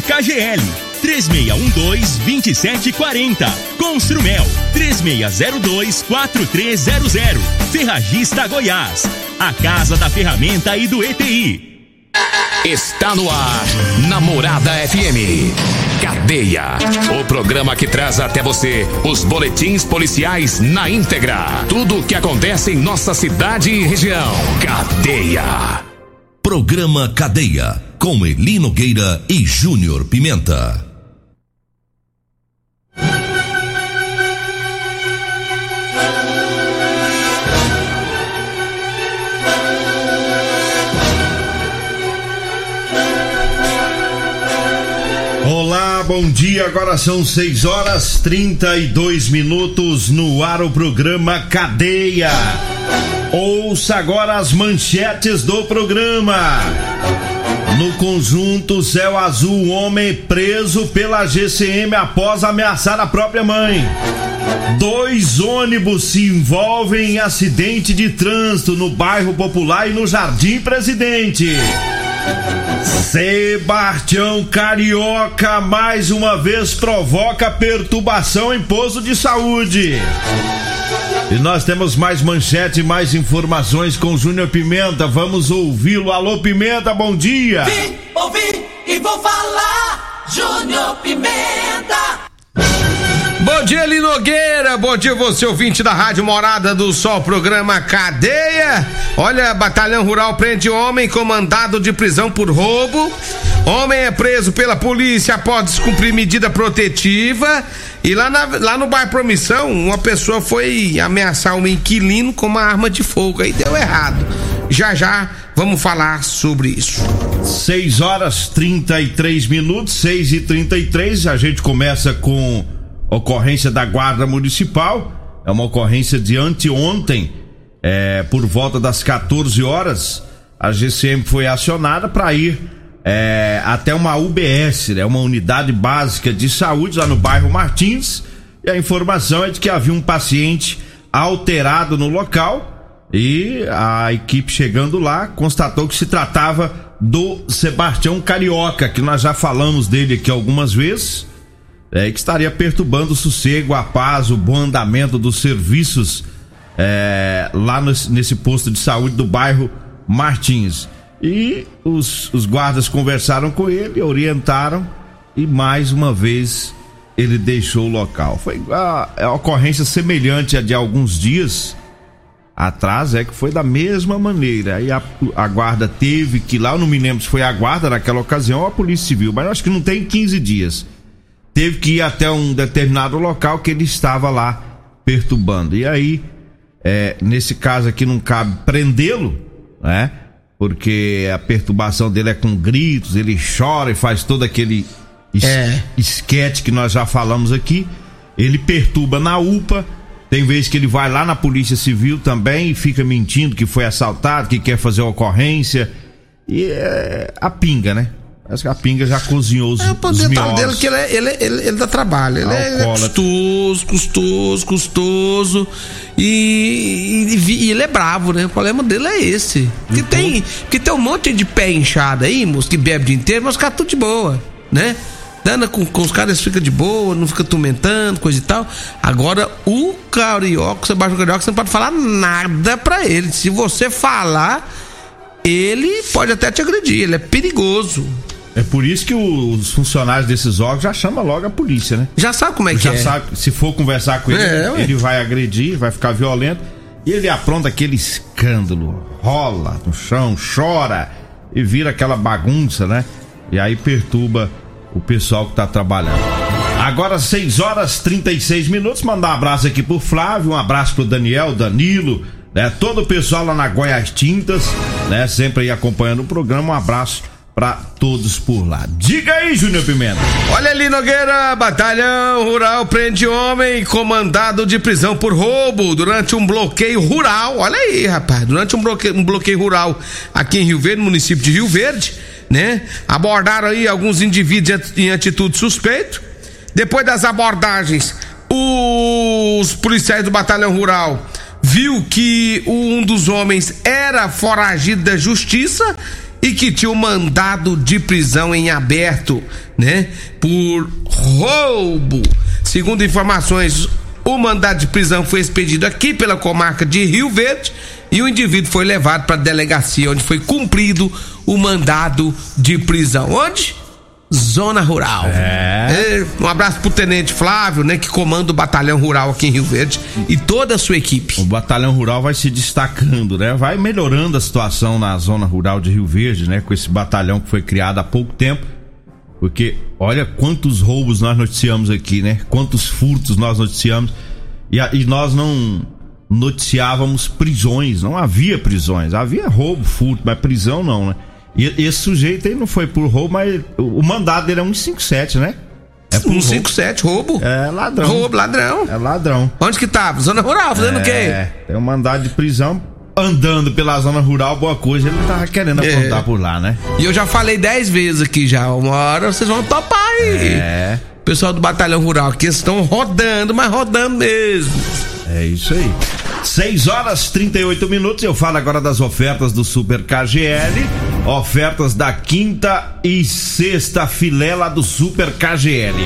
KGL 3612-2740. Construmel 3602-4300. Ferragista Goiás. A Casa da Ferramenta e do ETI. Está no ar, Namorada FM. Cadeia. O programa que traz até você os boletins policiais na íntegra. Tudo o que acontece em nossa cidade e região. Cadeia. Programa Cadeia. Com Elino Nogueira e Júnior Pimenta. Olá, bom dia. Agora são 6 horas 32 minutos no ar o programa Cadeia. Ouça agora as manchetes do programa. No conjunto Céu Azul, homem preso pela GCM após ameaçar a própria mãe. Dois ônibus se envolvem em acidente de trânsito no bairro Popular e no Jardim Presidente. Sebastião Carioca mais uma vez provoca perturbação em posto de saúde. E nós temos mais manchete mais informações com Júnior Pimenta. Vamos ouvi-lo. Alô, Pimenta, bom dia. Vim, ouvi e vou falar. Júnior Pimenta. Bom dia, Linogueira. Bom dia, você ouvinte da Rádio Morada do Sol, programa Cadeia. Olha, Batalhão Rural prende homem com mandado de prisão por roubo. Homem é preso pela polícia após descumprir medida protetiva. E lá, na, lá no bairro Promissão, uma pessoa foi ameaçar um inquilino com uma arma de fogo. Aí deu errado. Já já vamos falar sobre isso. 6 horas 33 minutos, 6 e 33 A gente começa com ocorrência da Guarda Municipal. É uma ocorrência de anteontem, é, por volta das 14 horas. A GCM foi acionada para ir é, até uma UBS, né, uma unidade básica de saúde lá no bairro Martins. E a informação é de que havia um paciente alterado no local. E a equipe chegando lá constatou que se tratava do Sebastião Carioca, que nós já falamos dele aqui algumas vezes é, que estaria perturbando o sossego, a paz, o bom andamento dos serviços é, lá no, nesse posto de saúde do bairro Martins. E os, os guardas conversaram com ele, orientaram e mais uma vez ele deixou o local. Foi a, a ocorrência semelhante a de alguns dias atrás, é que foi da mesma maneira. Aí a, a guarda teve que lá, eu não me lembro se foi a guarda naquela ocasião ou a Polícia Civil, mas acho que não tem 15 dias teve que ir até um determinado local que ele estava lá perturbando. E aí, é, nesse caso aqui não cabe prendê-lo, né? Porque a perturbação dele é com gritos, ele chora e faz todo aquele es é. esquete que nós já falamos aqui. Ele perturba na UPA. Tem vezes que ele vai lá na Polícia Civil também e fica mentindo que foi assaltado, que quer fazer ocorrência. E é a pinga, né? Acho que a pinga já cozinhou os, é, o detalhe dele que ele, é, ele, ele, ele dá trabalho. Ele é, custoso, custoso, custoso. E, e, e, ele é bravo, né? O problema dele é esse. Que, então... tem, que tem um monte de pé inchado aí, moço, que bebe o dia inteiro, mas fica tudo de boa, né? Dana com, com os caras fica de boa, não fica tumentando, coisa e tal. Agora, o carioca, o Sebastião Carioca, você não pode falar nada pra ele. Se você falar, ele pode até te agredir, ele é perigoso. É por isso que os funcionários desses órgãos já chamam logo a polícia, né? Já sabe como é que já é. Sabe, se for conversar com ele, é, ele vai agredir, vai ficar violento. E ele apronta aquele escândalo, rola no chão, chora e vira aquela bagunça, né? E aí perturba o pessoal que tá trabalhando. Agora 6 horas 36 minutos, mandar um abraço aqui pro Flávio, um abraço pro Daniel, Danilo, né? Todo o pessoal lá na Goiás Tintas, né? Sempre aí acompanhando o programa, um abraço para todos por lá. Diga aí, Júnior Pimenta. Olha ali, Nogueira, batalhão rural prende homem comandado de prisão por roubo durante um bloqueio rural. Olha aí, rapaz, durante um bloqueio, um bloqueio rural aqui em Rio Verde, município de Rio Verde, né? Abordaram aí alguns indivíduos em atitude suspeito. Depois das abordagens, os policiais do batalhão rural viu que um dos homens era foragido da justiça e que tinha um mandado de prisão em aberto, né? Por roubo. Segundo informações, o mandado de prisão foi expedido aqui pela comarca de Rio Verde e o indivíduo foi levado para a delegacia onde foi cumprido o mandado de prisão. Onde? Zona Rural. É. Um abraço pro Tenente Flávio, né, que comanda o Batalhão Rural aqui em Rio Verde e toda a sua equipe. O Batalhão Rural vai se destacando, né? Vai melhorando a situação na Zona Rural de Rio Verde, né? Com esse batalhão que foi criado há pouco tempo. Porque olha quantos roubos nós noticiamos aqui, né? Quantos furtos nós noticiamos. E, e nós não noticiávamos prisões, não havia prisões. Havia roubo, furto, mas prisão não, né? E esse sujeito aí não foi por roubo, mas o mandado dele é 157, né? É por 157, roubo. roubo. É ladrão. Roubo, ladrão. É ladrão. Onde que tava? Tá? Zona rural, fazendo é, o quê? É, tem um mandado de prisão andando pela zona rural, boa coisa, ele tava querendo apontar é. por lá, né? E eu já falei dez vezes aqui já, uma hora vocês vão topar aí. É. O pessoal do Batalhão Rural aqui estão rodando, mas rodando mesmo. É isso aí. 6 horas 38 minutos. Eu falo agora das ofertas do Super KGL. Ofertas da quinta e sexta filé lá do Super KGL.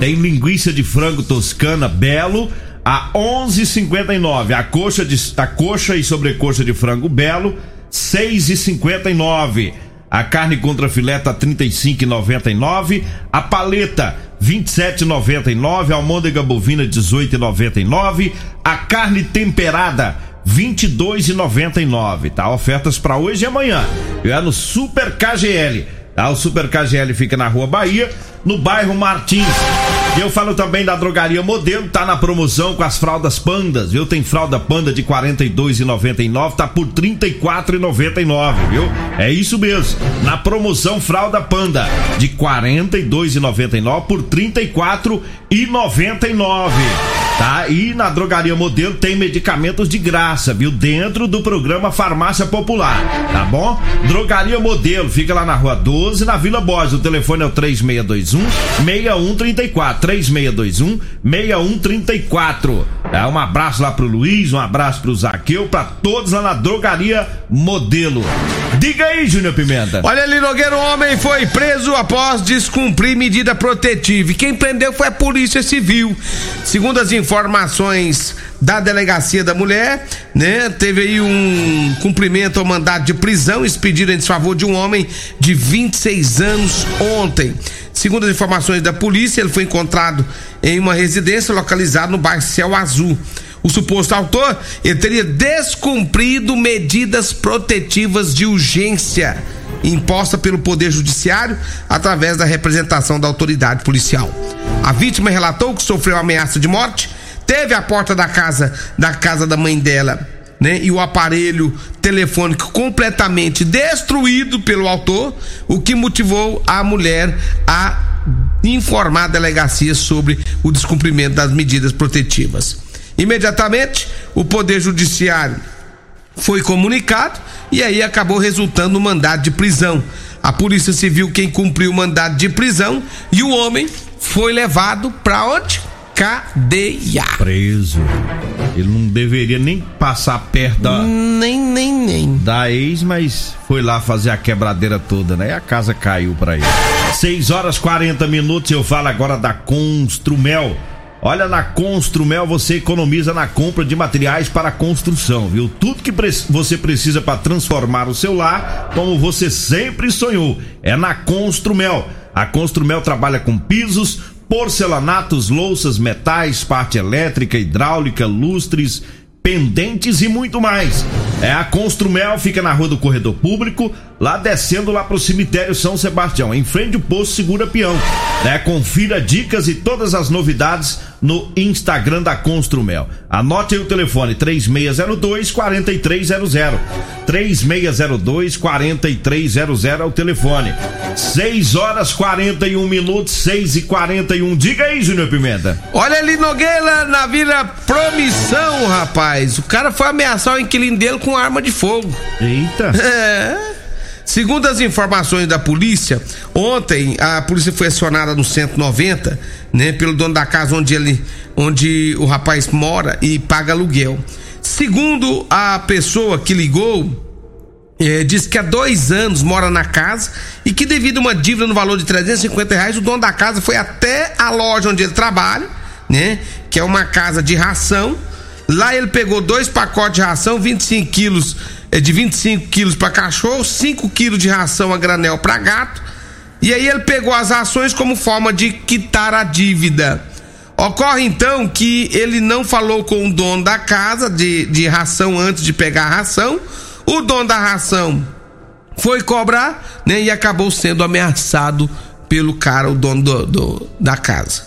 Tem linguiça de frango toscana belo a 11,59. A coxa de a coxa e sobrecoxa de frango belo 6,59. A carne contra filé tá 35,99. A paleta 27,99. A almôndega bovina 18,99. A carne temperada 22,99. Tá? Ofertas para hoje e amanhã. É no Super KGL. Tá? O Super KGL fica na Rua Bahia, no bairro Martins. E eu falo também da drogaria Modelo, tá na promoção com as fraldas pandas, viu? Tem fralda panda de R$ 42,99, tá por R$ 34,99, viu? É isso mesmo. Na promoção fralda panda de R$ 42,99 por R$ 34,99 tá? E na drogaria modelo tem medicamentos de graça, viu? Dentro do programa Farmácia Popular, tá bom? Drogaria modelo, fica lá na rua 12, na Vila Borges. O telefone é o 3621 6134. 3621 6134. É, um abraço lá pro Luiz, um abraço pro Zaqueu, pra todos lá na drogaria modelo. Diga aí, Júnior Pimenta. Olha ali, Nogueira, um homem foi preso após descumprir medida protetiva. E quem prendeu foi a Polícia Civil. Segundo as informações da Delegacia da Mulher, né? Teve aí um cumprimento ao mandado de prisão expedido em desfavor de um homem de 26 anos ontem. Segundo as informações da polícia, ele foi encontrado em uma residência localizada no bairro Céu Azul. O suposto autor ele teria descumprido medidas protetivas de urgência imposta pelo Poder Judiciário através da representação da autoridade policial. A vítima relatou que sofreu ameaça de morte, teve a porta da casa da casa da mãe dela né, e o aparelho telefônico completamente destruído pelo autor, o que motivou a mulher a informar a delegacia sobre o descumprimento das medidas protetivas. Imediatamente, o Poder Judiciário foi comunicado e aí acabou resultando no mandado de prisão. A Polícia Civil quem cumpriu o mandado de prisão e o homem foi levado para onde? cadeia. Preso. Ele não deveria nem passar perto da. Nem, nem, nem. Da ex, mas foi lá fazer a quebradeira toda, né? E a casa caiu pra ele. 6 horas 40 minutos, eu falo agora da Construmel. Olha, na Construmel você economiza na compra de materiais para construção, viu? Tudo que você precisa para transformar o seu lar como você sempre sonhou. É na Construmel. A Construmel trabalha com pisos, porcelanatos, louças, metais, parte elétrica, hidráulica, lustres, pendentes e muito mais. É a Construmel, fica na Rua do Corredor Público, lá descendo lá pro cemitério São Sebastião, em frente ao posto Segura Peão. Né? Confira dicas e todas as novidades no Instagram da Construmel. Anote aí o telefone 3602 4300. 3602 4300 é o telefone. 6 horas 41 minutos, 6 e 41. Diga aí, Júnior Pimenta. Olha ali Nogueira na Vila Promissão, rapaz. O cara foi ameaçar o inquilino dele com arma de fogo. Eita. É. Segundo as informações da polícia, ontem a polícia foi acionada no 190, né, pelo dono da casa onde ele, onde o rapaz mora e paga aluguel. Segundo a pessoa que ligou, é, diz que há dois anos mora na casa e que devido a uma dívida no valor de 350 reais, o dono da casa foi até a loja onde ele trabalha, né? Que é uma casa de ração. Lá ele pegou dois pacotes de ração, 25 quilos, é, de 25 quilos para cachorro, 5 quilos de ração a granel para gato. E aí ele pegou as rações como forma de quitar a dívida. Ocorre então que ele não falou com o dono da casa de, de ração antes de pegar a ração o dono da ração foi cobrar, né? E acabou sendo ameaçado pelo cara, o dono do, do, da casa,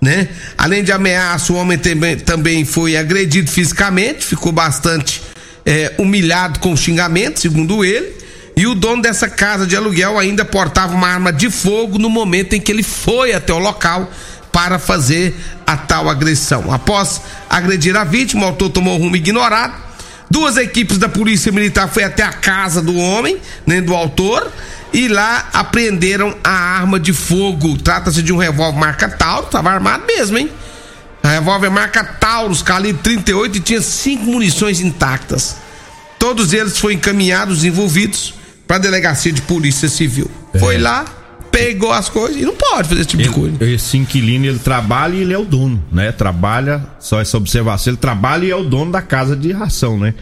né? Além de ameaça, o homem também, também foi agredido fisicamente, ficou bastante é, humilhado com xingamento, segundo ele. E o dono dessa casa de aluguel ainda portava uma arma de fogo no momento em que ele foi até o local para fazer a tal agressão. Após agredir a vítima, o autor tomou rumo ignorado Duas equipes da Polícia Militar foi até a casa do homem, né, do autor, e lá apreenderam a arma de fogo. Trata-se de um revólver marca Taurus, estava armado mesmo, hein? A revólver marca Taurus, calibre 38 e tinha cinco munições intactas. Todos eles foram encaminhados, envolvidos, para a delegacia de polícia civil. É. Foi lá, pegou as coisas e não pode fazer esse tipo ele, de coisa. Esse inquilino, ele trabalha e ele é o dono, né? Trabalha, só essa observação, ele trabalha e é o dono da casa de ração, né?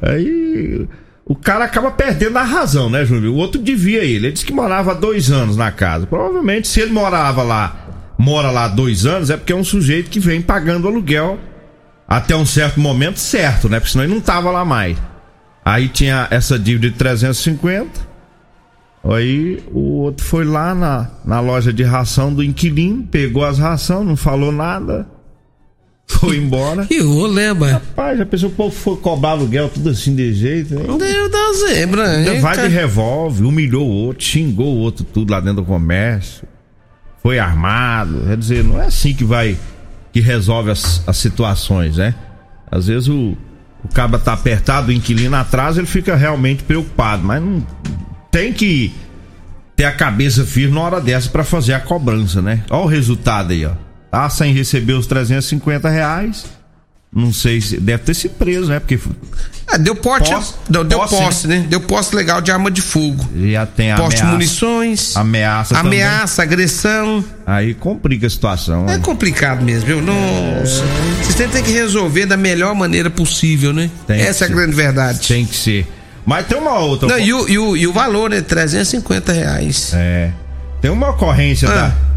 Aí o cara acaba perdendo a razão, né, Júnior? O outro devia ele. Ele disse que morava dois anos na casa. Provavelmente, se ele morava lá, mora lá dois anos, é porque é um sujeito que vem pagando aluguel até um certo momento certo, né? Porque senão ele não tava lá mais. Aí tinha essa dívida de 350 Aí o outro foi lá na, na loja de ração do inquilino, pegou as rações, não falou nada, foi embora. Que rolê, mano. Rapaz, já pensou, o povo foi cobrar aluguel tudo assim de jeito. Hein? Deu da zebra, hein? Vai de revólver, humilhou o outro, xingou o outro tudo lá dentro do comércio. Foi armado. Quer dizer, não é assim que vai, que resolve as, as situações, né? Às vezes o, o caba tá apertado, o inquilino atrás, ele fica realmente preocupado, mas não tem que ter a cabeça firme na hora dessa para fazer a cobrança, né? Olha o resultado aí, ó. Tá sem receber os 350 reais. Não sei se deve ter sido preso, né? Porque. É, deu porte. Posse, deu, deu posse, posse né? né? Deu posse legal de arma de fogo. Já tem Porte de munições. Ameaça. Ameaça, também. agressão. Aí complica a situação. É né? complicado mesmo, viu? Nossa. É... Vocês têm que resolver da melhor maneira possível, né? Tem Essa é a grande verdade. Tem que ser. Mas tem uma outra. Não, e, o, e, o, e o valor, né? 350 reais. É. Tem uma ocorrência ah. da.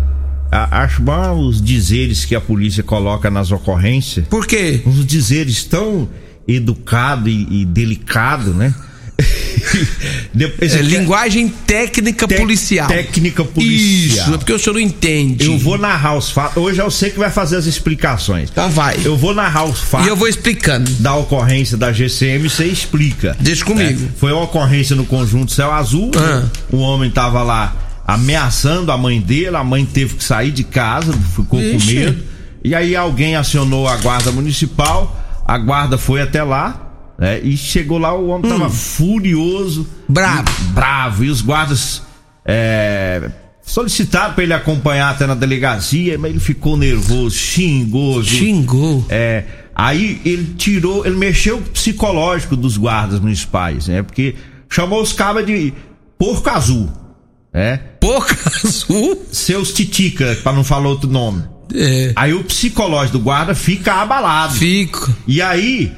Acho bom os dizeres que a polícia coloca nas ocorrências. Por quê? Uns dizeres tão educado e, e delicado, né? é, linguagem técnica Te policial. Técnica policial. Isso, é porque o senhor não entende. Eu vou narrar os fatos. Hoje é você que vai fazer as explicações. Então vai. Eu vou narrar os fatos. E eu vou explicando. Da ocorrência da GCM, você explica. Deixa comigo. É, foi uma ocorrência no conjunto Céu Azul. Ah. O homem tava lá ameaçando a mãe dele, a mãe teve que sair de casa, ficou Ixi. com medo. E aí alguém acionou a guarda municipal, a guarda foi até lá, é, e chegou lá, o homem hum. tava furioso. Bravo. E, bravo. E os guardas é, solicitaram para ele acompanhar até na delegacia, mas ele ficou nervoso, xingou. Xingou. É, aí ele tirou, ele mexeu o psicológico dos guardas municipais, né? Porque chamou os cabas de porco azul. É. Porco azul? Seus titica, para não falar outro nome. É. Aí o psicológico do guarda fica abalado. Fico. E aí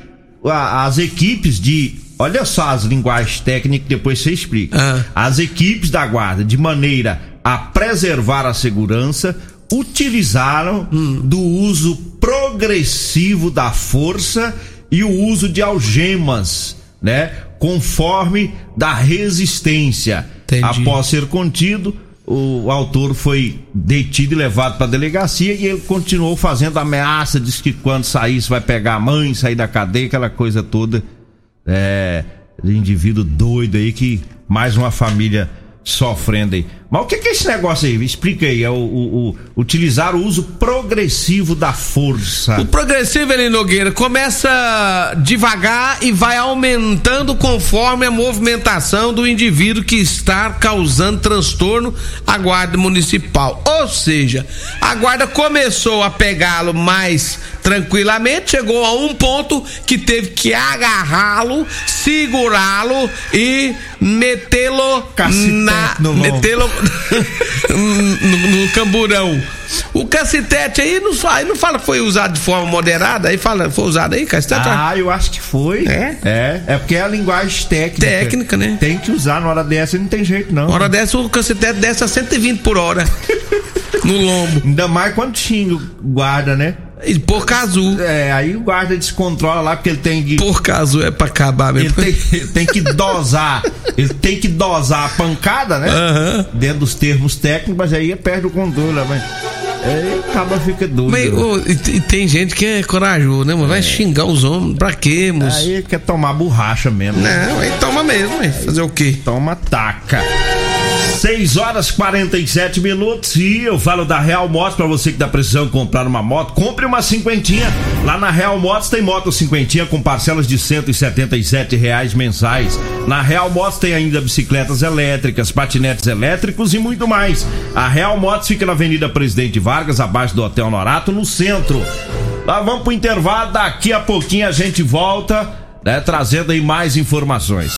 as equipes de. Olha só as linguagens técnicas, depois você explica. Ah. As equipes da guarda, de maneira a preservar a segurança, utilizaram hum. do uso progressivo da força e o uso de algemas, né? Conforme da resistência. Entendi. Após ser contido, o autor foi detido e levado para a delegacia e ele continuou fazendo ameaça, disse que quando saísse vai pegar a mãe, sair da cadeia, aquela coisa toda. É, indivíduo doido aí que mais uma família sofrendo aí. Mas o que, é esse negócio aí? Explica aí. É o, o, o, utilizar o uso progressivo da força. O progressivo, Eli Nogueira, começa devagar e vai aumentando conforme a movimentação do indivíduo que está causando transtorno à guarda municipal. Ou seja, a guarda começou a pegá-lo mais tranquilamente, chegou a um ponto que teve que agarrá-lo, segurá-lo e metê-lo na metê-lo no, no, camburão. O cacetete aí não fala, não fala que foi usado de forma moderada, aí fala, foi usado aí, cacetete? Ah, eu acho que foi. É? É, é porque é a linguagem técnica. Técnica, né? Tem que usar na hora dessa, não tem jeito não. Na hora dessa o cacetete desce a 120 por hora. no lombo. Ainda mais quando xinga guarda, né? E porca azul. É, aí o guarda descontrola lá porque ele tem que. Porca azul é pra acabar mesmo. Ele tem, ele tem que dosar. ele tem que dosar a pancada, né? Uhum. Dentro dos termos técnicos, mas aí perde o controle, mas. Aí acaba fica doido. Mas, oh, e, tem gente que é corajoso, né? Mas vai é. xingar os homens. Pra quê, moço? Aí quer tomar borracha mesmo. Né? Não, aí toma mesmo, aí fazer o quê? Toma taca. 6 horas 47 minutos e eu falo da Real Motos para você que dá precisão comprar uma moto, compre uma cinquentinha. Lá na Real Motos tem moto cinquentinha com parcelas de 177 reais mensais. Na Real Motos tem ainda bicicletas elétricas, patinetes elétricos e muito mais. A Real Motos fica na Avenida Presidente Vargas, abaixo do Hotel Norato, no centro. Lá vamos pro intervalo, daqui a pouquinho a gente volta, né, trazendo aí mais informações.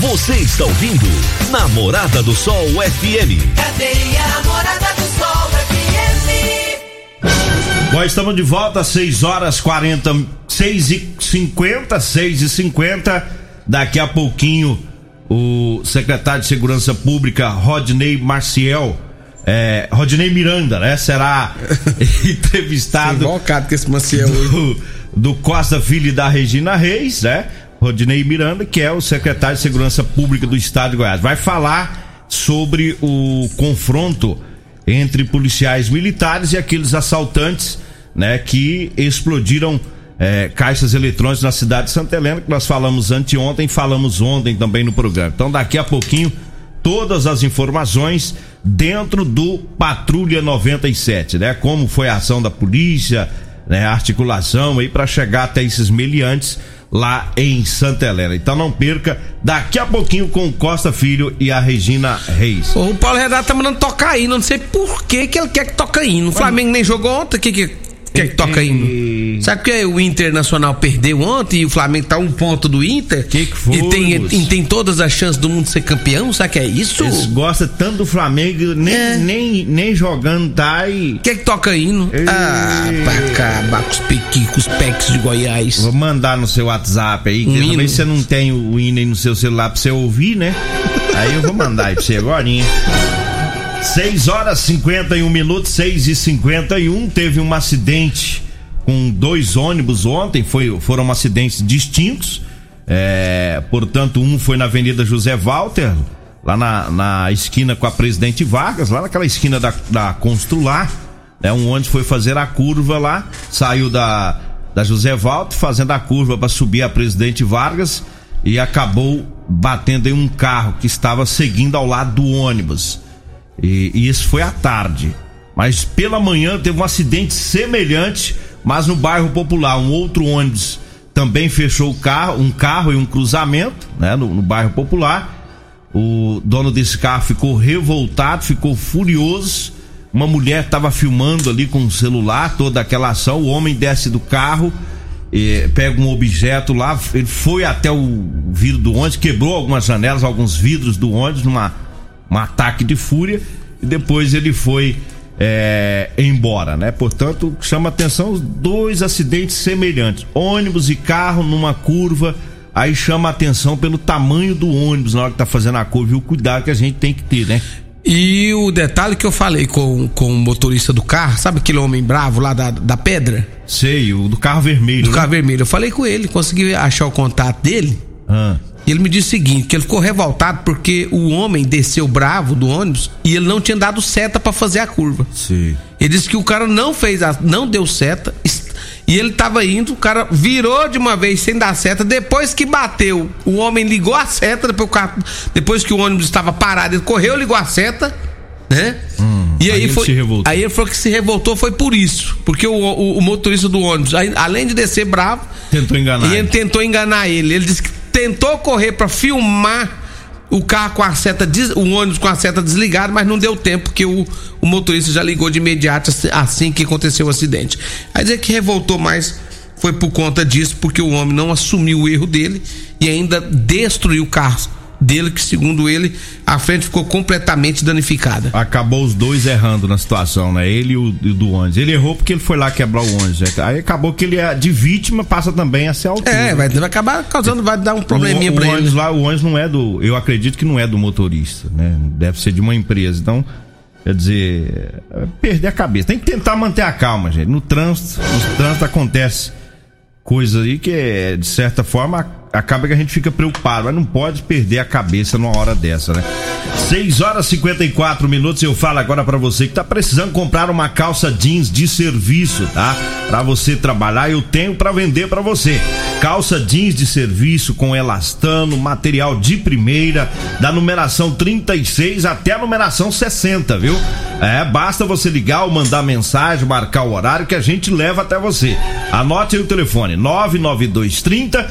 Você está ouvindo Namorada do Sol FM. Cadê a Namorada do Sol FM? Nós estamos de volta às 6 horas 40, 6 e 50, 6 e 50. Daqui a pouquinho, o secretário de Segurança Pública, Rodney Marciel, é, Rodney Miranda, né? Será entrevistado. Invocado com esse Maciel do, do Costa Filho e da Regina Reis, né? Rodinei Miranda, que é o secretário de Segurança Pública do Estado de Goiás. Vai falar sobre o confronto entre policiais militares e aqueles assaltantes, né, que explodiram é, caixas eletrônicas na cidade de Santa Helena, que nós falamos anteontem, falamos ontem também no programa. Então, daqui a pouquinho, todas as informações dentro do Patrulha 97, né? Como foi a ação da polícia, né? A articulação aí para chegar até esses meliantes lá em Santa Helena. Então não perca, daqui a pouquinho com Costa Filho e a Regina Reis. O Paulo Renato tá mandando tocar aí, não sei por que, que ele quer que toque aí. O Flamengo nem jogou ontem, que que quer que toca aí? Sabe que o Internacional perdeu ontem e o Flamengo tá um ponto do Inter? Que que foi? E tem, e tem todas as chances do mundo de ser campeão, sabe que é isso? Eles gostam tanto do Flamengo, nem, é. nem, nem jogando tá e. Quer que toca hino? E... Ah, pra acabar com os pequicos, pecs de Goiás. Vou mandar no seu WhatsApp aí, que talvez você não tem o hino aí no seu celular pra você ouvir, né? aí eu vou mandar aí pra você agora. 6 horas 51 minutos, 6 e 51 teve um acidente com dois ônibus ontem, foi, foram acidentes distintos. É, portanto, um foi na Avenida José Walter, lá na, na esquina com a Presidente Vargas, lá naquela esquina da, da Constrular. É, um ônibus foi fazer a curva lá, saiu da, da José Walter, fazendo a curva para subir a Presidente Vargas e acabou batendo em um carro que estava seguindo ao lado do ônibus. E, e isso foi à tarde. Mas pela manhã teve um acidente semelhante, mas no bairro Popular. Um outro ônibus também fechou o carro, um carro e um cruzamento, né, no, no bairro Popular. O dono desse carro ficou revoltado, ficou furioso. Uma mulher estava filmando ali com o celular toda aquela ação. O homem desce do carro, pega um objeto lá, ele foi até o vidro do ônibus, quebrou algumas janelas, alguns vidros do ônibus numa um ataque de fúria e depois ele foi é, embora, né? Portanto, chama atenção os dois acidentes semelhantes: ônibus e carro numa curva. Aí chama atenção pelo tamanho do ônibus na hora que tá fazendo a curva e o cuidado que a gente tem que ter, né? E o detalhe que eu falei com, com o motorista do carro, sabe aquele homem bravo lá da, da pedra? Sei, o do carro vermelho. Do né? carro vermelho. Eu falei com ele, consegui achar o contato dele. Ah. E ele me disse o seguinte, que ele ficou revoltado porque o homem desceu bravo do ônibus e ele não tinha dado seta para fazer a curva. Sim. Ele disse que o cara não fez, a, não deu seta e ele tava indo, o cara virou de uma vez sem dar seta. Depois que bateu, o homem ligou a seta depois, o carro, depois que o ônibus estava parado, ele correu, ligou a seta né? Hum, e aí, aí, foi, aí ele falou que se revoltou foi por isso. Porque o, o, o motorista do ônibus, além de descer bravo, tentou enganar. ele tentou enganar ele. Ele disse que tentou correr para filmar o carro com a seta, o ônibus com a seta desligada, mas não deu tempo, porque o, o motorista já ligou de imediato assim que aconteceu o acidente. Aí dizer que revoltou mais foi por conta disso, porque o homem não assumiu o erro dele e ainda destruiu o carro dele, que segundo ele, a frente ficou completamente danificada. Acabou os dois errando na situação, né? Ele e o, e do ônibus. Ele errou porque ele foi lá quebrar o ônibus. Né? Aí acabou que ele é de vítima, passa também a ser autor. É, vai, vai acabar causando, vai dar um probleminha o, o pra ônibus ele. Lá, o ônibus não é do. Eu acredito que não é do motorista, né? Deve ser de uma empresa. Então. Quer dizer, é perder a cabeça. Tem que tentar manter a calma, gente. No trânsito, no trânsito acontece coisas aí que, é, de certa forma, acaba que a gente fica preocupado, mas não pode perder a cabeça numa hora dessa, né? 6 horas e 54 minutos. Eu falo agora para você que tá precisando comprar uma calça jeans de serviço, tá? Para você trabalhar, eu tenho para vender para você. Calça jeans de serviço com elastano, material de primeira, da numeração 36 até a numeração 60, viu? É, basta você ligar ou mandar mensagem, marcar o horário que a gente leva até você. Anote aí o telefone: 99230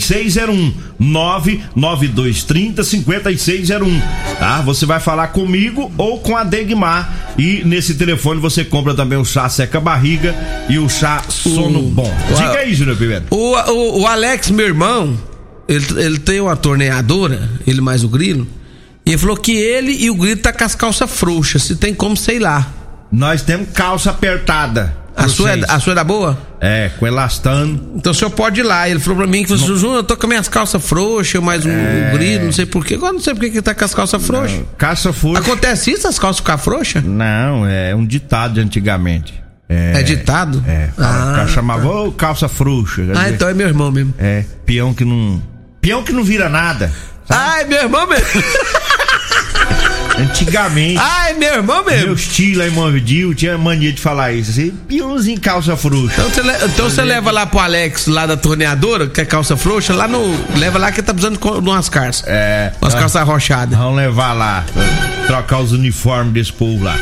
5601. 99230 5601. Tá? Você vai falar comigo ou com a Degmar. E nesse telefone você compra também o chá seca barriga e o chá sono bom. Diga aí, Júnior Pimenta. O, o, o Alex, meu irmão, ele, ele tem uma torneadora, ele mais o grilo. E ele falou que ele e o grilo tá com as calças frouxas. Se tem como, sei lá. Nós temos calça apertada. A sua, é, a sua é da boa? É, com elastano. Então o senhor pode ir lá. Ele falou pra mim que, Júnior, eu tô com minhas calças frouxas, mais um, é... grilo, não sei porquê. Agora não sei por que tá com as calças frouxas. Calça frouxa. Acontece isso, as calças ficar frouxas? Não, é um ditado de antigamente. É, é ditado? É. Ah, o cara chamava, tá. ô, calça frouxa. Ah, dizer, então é meu irmão mesmo. É, peão que não. Peão que não vira nada. Sabe? Ah, é meu irmão mesmo. Antigamente. Ai, meu irmão mesmo. Meu tio lá em Monvidil tinha mania de falar isso. Assim, peãozinho calça frouxa. Então você, então leva lá pro Alex, lá da torneadora, que é calça frouxa, lá no. Leva lá que tá precisando de umas calças. É. Umas calças arrochadas. Vamos levar lá. Trocar os uniformes desse povo lá.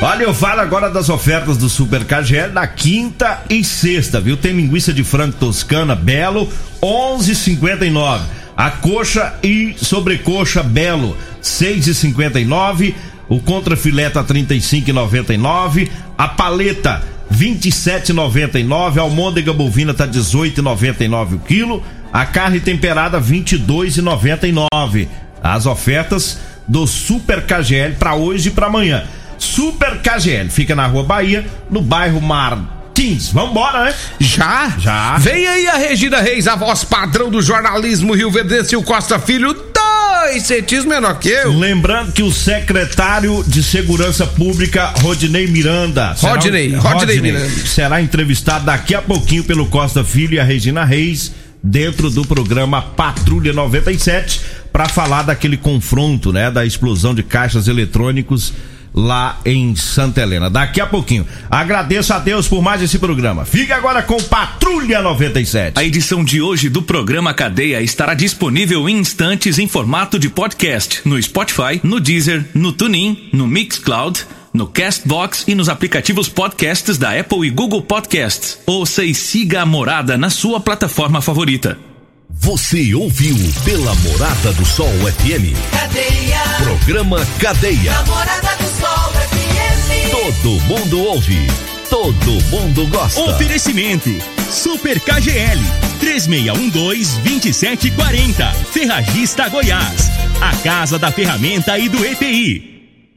Olha, eu falo agora das ofertas do Super KGL na quinta e sexta, viu? Tem linguiça de frango toscana, belo, 11,59. A coxa e sobrecoxa Belo, 6,59. O contrafilé tá 35,99. A paleta 27,99. A almôndega bovina tá 18,99 o quilo. A carne temperada 22,99. As ofertas do Super KGL para hoje e para amanhã. Super KGL fica na Rua Bahia, no bairro Mar Martins. Vambora, né? Já? Já. Vem aí a Regina Reis, a voz padrão do jornalismo Rio Verdense e o Costa Filho, dois centímetros menor que eu. Lembrando que o secretário de Segurança Pública, Rodinei Miranda. Rodney, será, Rodney Miranda. Será entrevistado daqui a pouquinho pelo Costa Filho e a Regina Reis dentro do programa Patrulha 97 para falar daquele confronto, né, da explosão de caixas eletrônicos lá em Santa Helena. Daqui a pouquinho. Agradeço a Deus por mais esse programa. Fique agora com Patrulha 97. A edição de hoje do programa Cadeia estará disponível em instantes em formato de podcast no Spotify, no Deezer, no TuneIn, no Mixcloud, no Castbox e nos aplicativos podcasts da Apple e Google Podcasts. Ouça e siga a Morada na sua plataforma favorita. Você ouviu pela Morada do Sol FM. Cadeia. Programa Cadeia. Namorada do Sol FM. Todo mundo ouve. Todo mundo gosta. Oferecimento. Super KGL 3612-2740. Ferragista Goiás. A Casa da Ferramenta e do EPI.